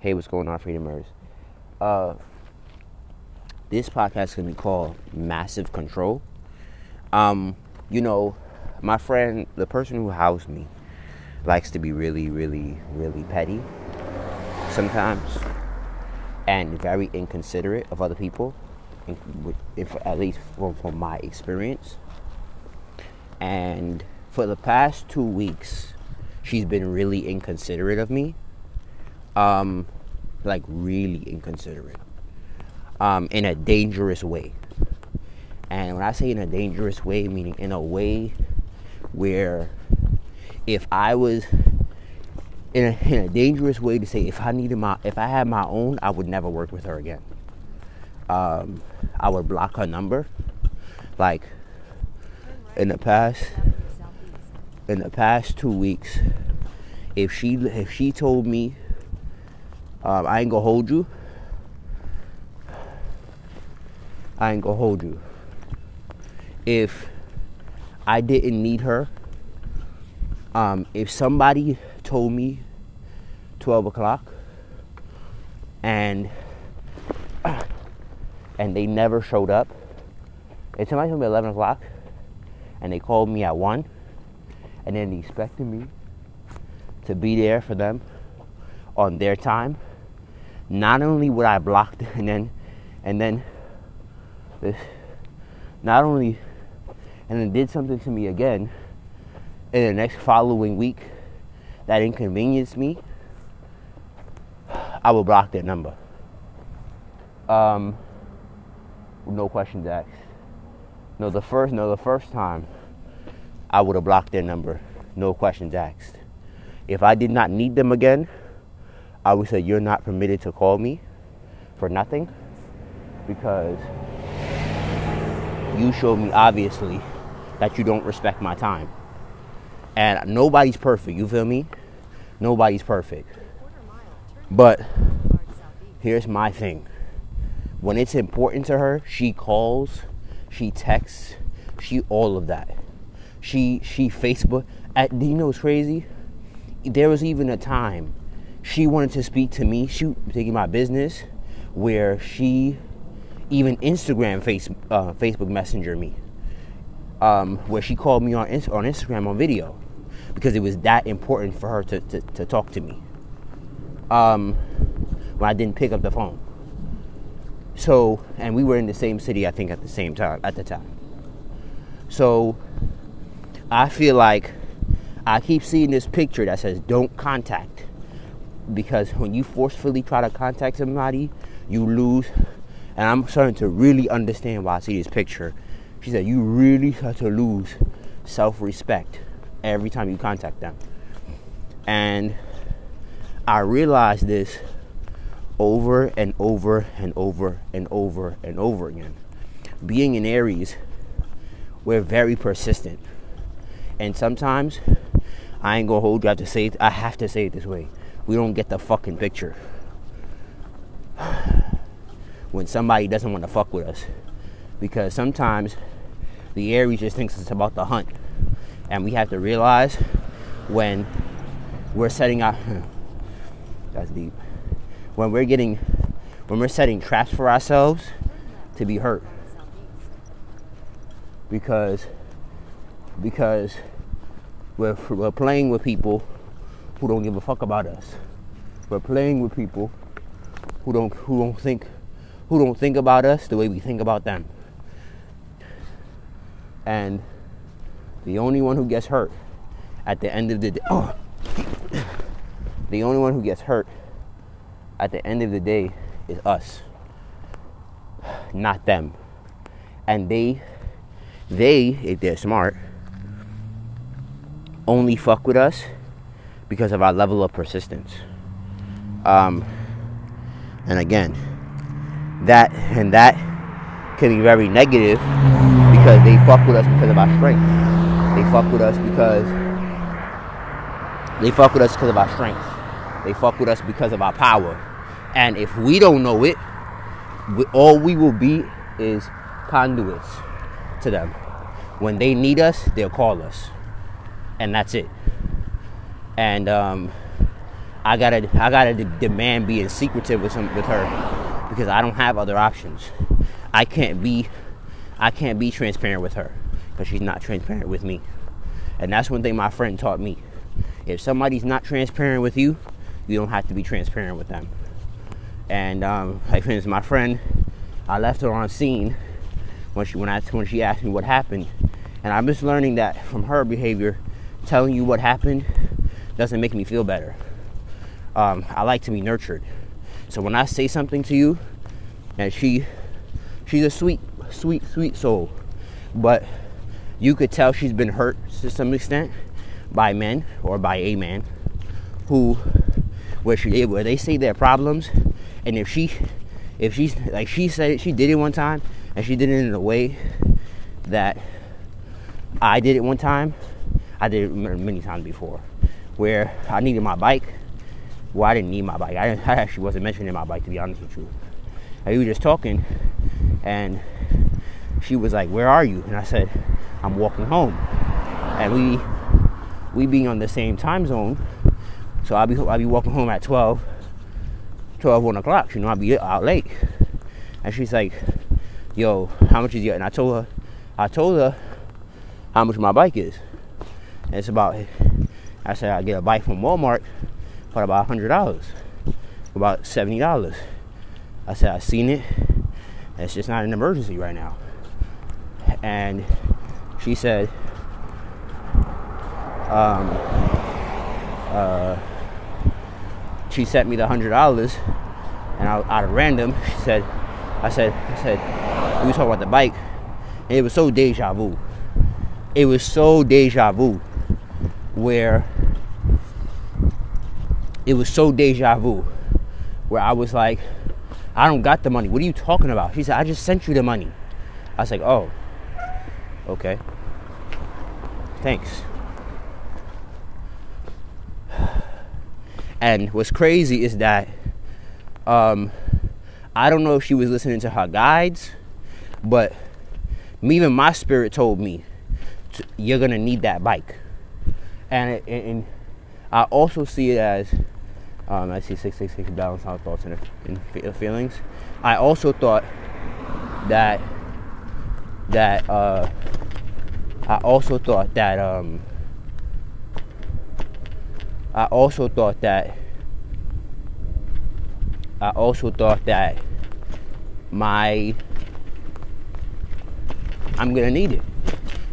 Hey, what's going on, Freedomers? Uh, this podcast is gonna be called Massive Control. Um, you know, my friend, the person who housed me, likes to be really, really, really petty sometimes, and very inconsiderate of other people. If at least from, from my experience, and for the past two weeks, she's been really inconsiderate of me. Um, like really inconsiderate. Um, in a dangerous way. And when I say in a dangerous way, meaning in a way where if I was in a, in a dangerous way to say if I needed my if I had my own, I would never work with her again. Um, I would block her number. Like in the past in the past two weeks, if she if she told me um, I ain't gonna hold you, I ain't gonna hold you. If I didn't need her, um, if somebody told me 12 o'clock and and they never showed up, if somebody told me 11 o'clock and they called me at 1 and then they expected me to be there for them on their time, not only would I block and then and then this not only and then did something to me again in the next following week that inconvenienced me, I will block their number. Um, no questions asked. No, the first, no, the first time, I would have blocked their number. No questions asked. If I did not need them again, I would say you're not permitted to call me for nothing because you showed me obviously that you don't respect my time. And nobody's perfect, you feel me? Nobody's perfect. But here's my thing. When it's important to her, she calls, she texts, she all of that. She she Facebook at do you know what's crazy? There was even a time she wanted to speak to me, she taking my business, where she even Instagram face uh, Facebook Messenger me, um, where she called me on on Instagram on video because it was that important for her to, to, to talk to me. Um, when I didn't pick up the phone. So, and we were in the same city, I think, at the same time, at the time. So, I feel like I keep seeing this picture that says don't contact. Because when you forcefully try to contact somebody, you lose. And I'm starting to really understand why I see this picture. She said, You really start to lose self respect every time you contact them. And I realized this over and over and over and over and over again. Being in Aries, we're very persistent. And sometimes I ain't gonna hold you. I have to say it. I have to say it this way. We don't get the fucking picture. when somebody doesn't want to fuck with us. Because sometimes the Aries just thinks it's about the hunt. And we have to realize when we're setting up, that's deep, when we're getting, when we're setting traps for ourselves to be hurt. Because, because we're, we're playing with people who don't give a fuck about us. We're playing with people who don't, who don't think, who don't think about us the way we think about them. And the only one who gets hurt at the end of the day, oh, the only one who gets hurt at the end of the day is us, not them. And they, they, if they're smart, only fuck with us because of our level of persistence. Um, and again, that and that can be very negative because they fuck with us because of our strength. They fuck with us because they fuck with us because of our strength. They fuck with us because of our power. And if we don't know it, we, all we will be is conduits to them. When they need us, they'll call us. And that's it. And um, I gotta I gotta de- demand being secretive with some with her because I don't have other options. I can't be I can't be transparent with her because she's not transparent with me. And that's one thing my friend taught me. If somebody's not transparent with you, you don't have to be transparent with them. And um, like for instance, my friend, I left her on seen when she when I when she asked me what happened, and I'm just learning that from her behavior, telling you what happened doesn't make me feel better. Um, I like to be nurtured, so when I say something to you, and she, she's a sweet, sweet, sweet soul, but you could tell she's been hurt to some extent by men or by a man who where she where they say their problems and if she if she's like she said it, she did it one time and she did it in a way that I did it one time I did it many times before where I needed my bike. Well I didn't need my bike. I, I actually wasn't mentioning my bike to be honest with you. And we were just talking and she was like where are you? And I said I'm walking home. And we we being on the same time zone. So I'll be I'll be walking home at 12 12 1 o'clock you know I'll be out late. And she's like yo how much is your and I told her I told her how much my bike is. And it's about I said I get a bike from Walmart for about hundred dollars about seventy dollars. I said I've seen it. It's just not an emergency right now. And she said um, uh, she sent me the hundred dollars, and I, out of random, she said, I said, I said, we were talking about the bike, and it was so deja vu. It was so deja vu, where it was so deja vu, where I was like, I don't got the money. What are you talking about? She said, I just sent you the money. I was like, oh, okay. Thanks. And what's crazy is that um, I don't know if she was listening to her guides, but even my spirit told me you're gonna need that bike. And, and I also see it as um, I see 666 balance out thoughts and, and feelings. I also thought that that uh, I also thought that um, I also thought that I also thought that my I'm gonna need it.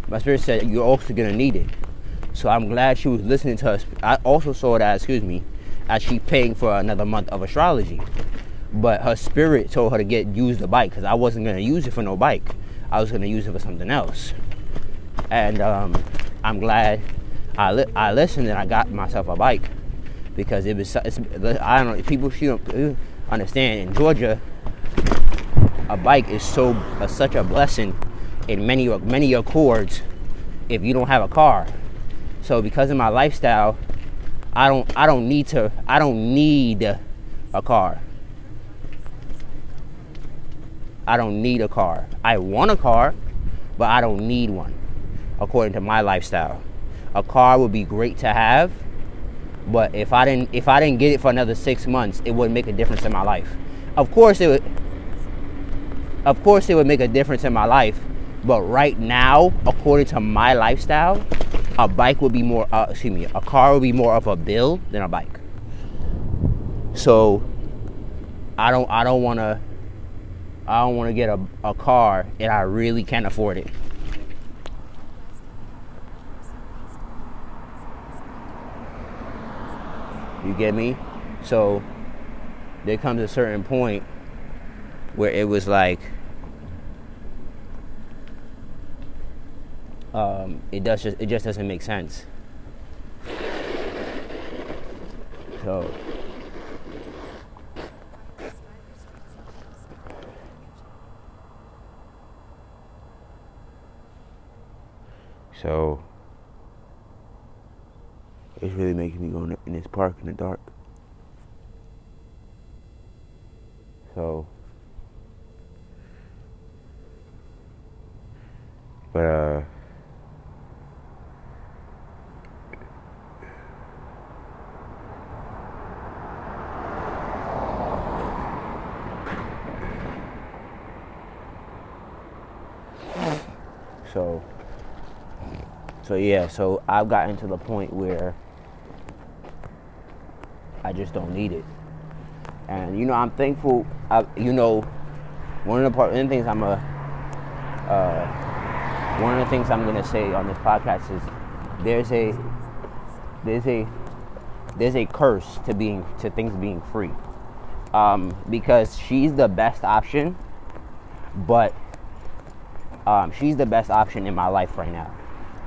My spirit said you're also gonna need it. So I'm glad she was listening to us. I also saw that, excuse me, as she paying for another month of astrology. But her spirit told her to get use the bike because I wasn't gonna use it for no bike. I was gonna use it for something else. And um, I'm glad I li- I listened and I got myself a bike because it was I don't know people should understand in Georgia a bike is so uh, such a blessing in many many accords if you don't have a car. So because of my lifestyle, I don't I don't need to I don't need a car. I don't need a car. I want a car, but I don't need one according to my lifestyle a car would be great to have but if i didn't if i didn't get it for another six months it wouldn't make a difference in my life of course it would of course it would make a difference in my life but right now according to my lifestyle a bike would be more uh, excuse me a car would be more of a bill than a bike so i don't i don't want to i don't want to get a, a car and i really can't afford it You get me? So there comes a certain point where it was like um, it does just it just doesn't make sense. So so it's really making me go in this park in the dark. So, but uh, So, so yeah, so I've gotten to the point where I just don't need it. And you know, I'm thankful. I, you know, one of the part, one of the things I'm a, uh, one of the things I'm gonna say on this podcast is there's a, there's a, there's a curse to being to things being free, um, because she's the best option, but um, she's the best option in my life right now.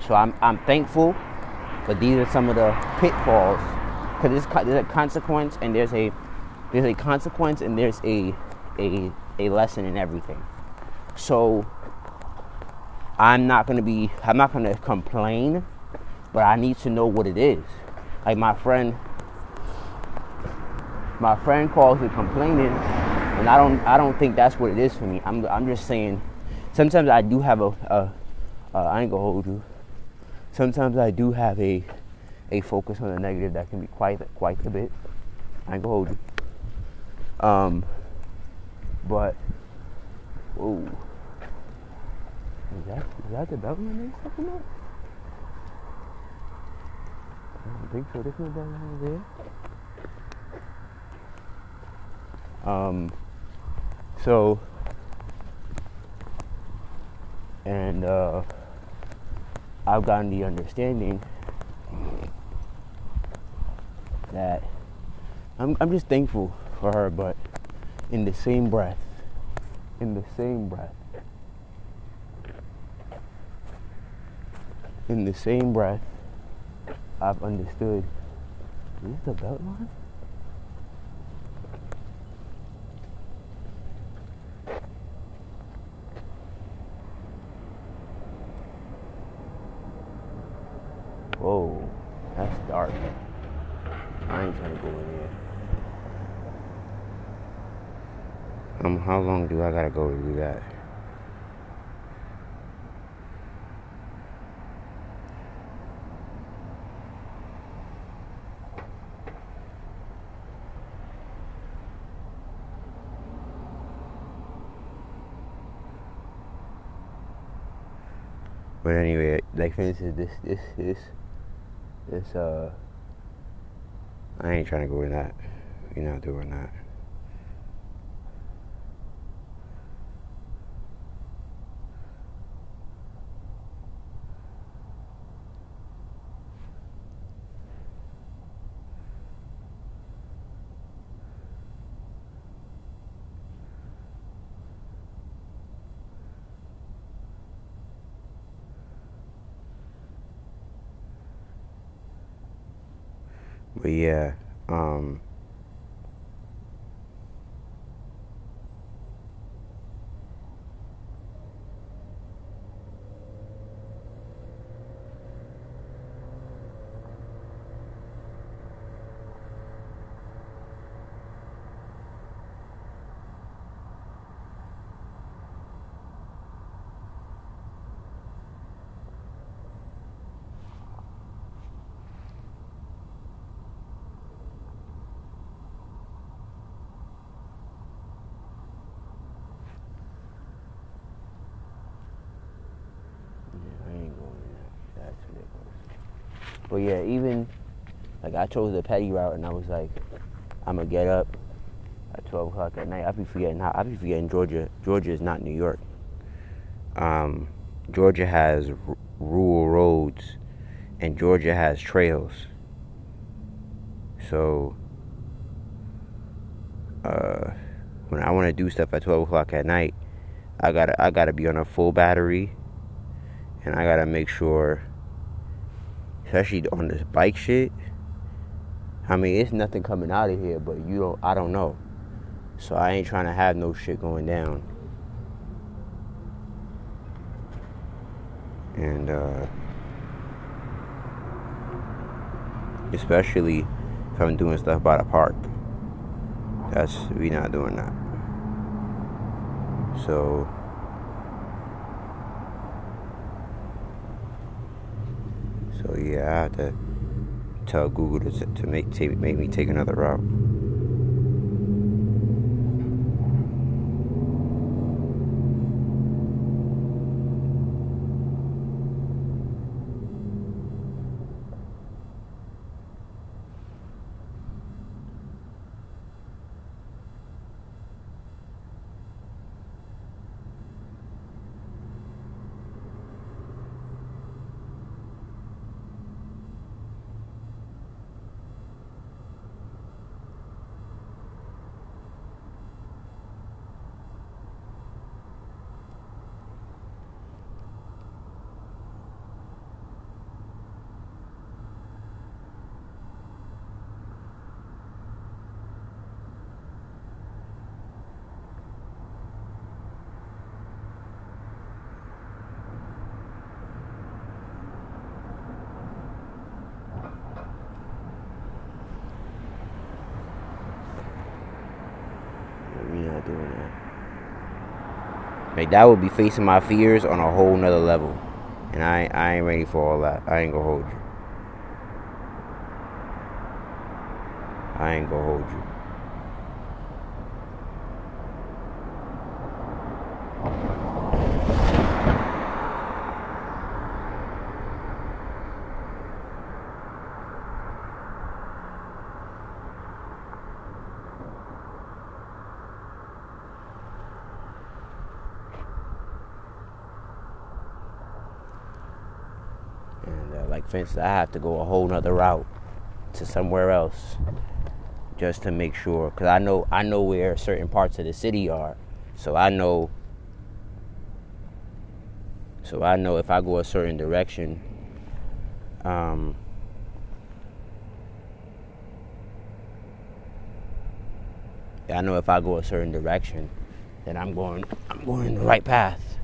So I'm I'm thankful, but these are some of the pitfalls because there's, a consequence and there's a there's a consequence and there's a a a lesson in everything. So I'm not gonna be I'm not gonna complain, but I need to know what it is. Like my friend my friend calls it complaining and I don't I don't think that's what it is for me. I'm I'm just saying sometimes I do have a, I ain't gonna hold you. Sometimes I do have a a focus on the negative that can be quite quite a bit. I ain't gonna hold you. Um, but whoa, is that is that the Beltline they talking about? I don't think so. There's no Beltline there. Um, so and uh, I've gotten the understanding that I'm, I'm just thankful for her, but in the same breath, in the same breath, in the same breath, I've understood. Is this the belt line? Whoa, that's dark. I ain't trying to go in there. Um, how long I gotta go to do that? But anyway, like for instance, this this this this uh I ain't trying to go in that. You're not doing that. But yeah, um, yeah, I ain't going in that. That's ridiculous. But yeah, even like I chose the petty route, and I was like, I'm gonna get up at 12 o'clock at night. I be forgetting how I be forgetting Georgia. Georgia is not New York. Um, Georgia has r- rural roads, and Georgia has trails. So, uh, when I want to do stuff at 12 o'clock at night, I gotta I gotta be on a full battery, and I gotta make sure, especially on this bike shit. I mean, it's nothing coming out of here, but you don't. I don't know. So I ain't trying to have no shit going down. And uh, especially if I'm doing stuff by the park. That's we not doing that. So so yeah, I had to tell Google to to make take, make me take another route. Not doing that. Like that would be facing my fears on a whole nother level. And I I ain't ready for all that. I ain't gonna hold you. I ain't gonna hold you. And uh, like for instance, I have to go a whole nother route to somewhere else just to make sure, because I know I know where certain parts of the city are, so I know. So I know if I go a certain direction, um, I know if I go a certain direction, then I'm going I'm going the right path.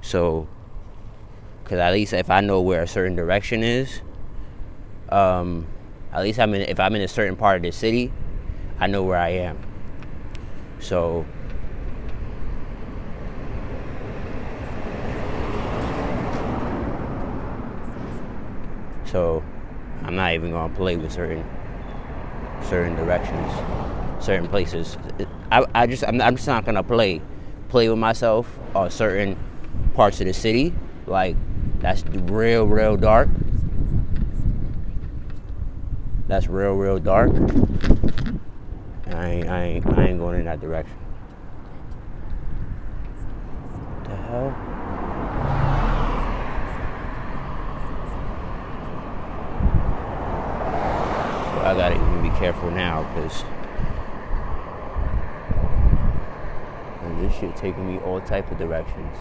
So because at least if I know where a certain direction is, um, at least I'm in. If I'm in a certain part of the city, I know where I am. So. So, I'm not even gonna play with certain certain directions, certain places. I, I just I'm, I'm just not gonna play play with myself on certain parts of the city like that's real, real dark. That's real, real dark. I ain't, I ain't, I ain't going in that direction. What the hell? So I gotta even be careful now because this shit taking me all type of directions.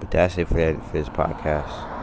But that's it for, that, for this podcast.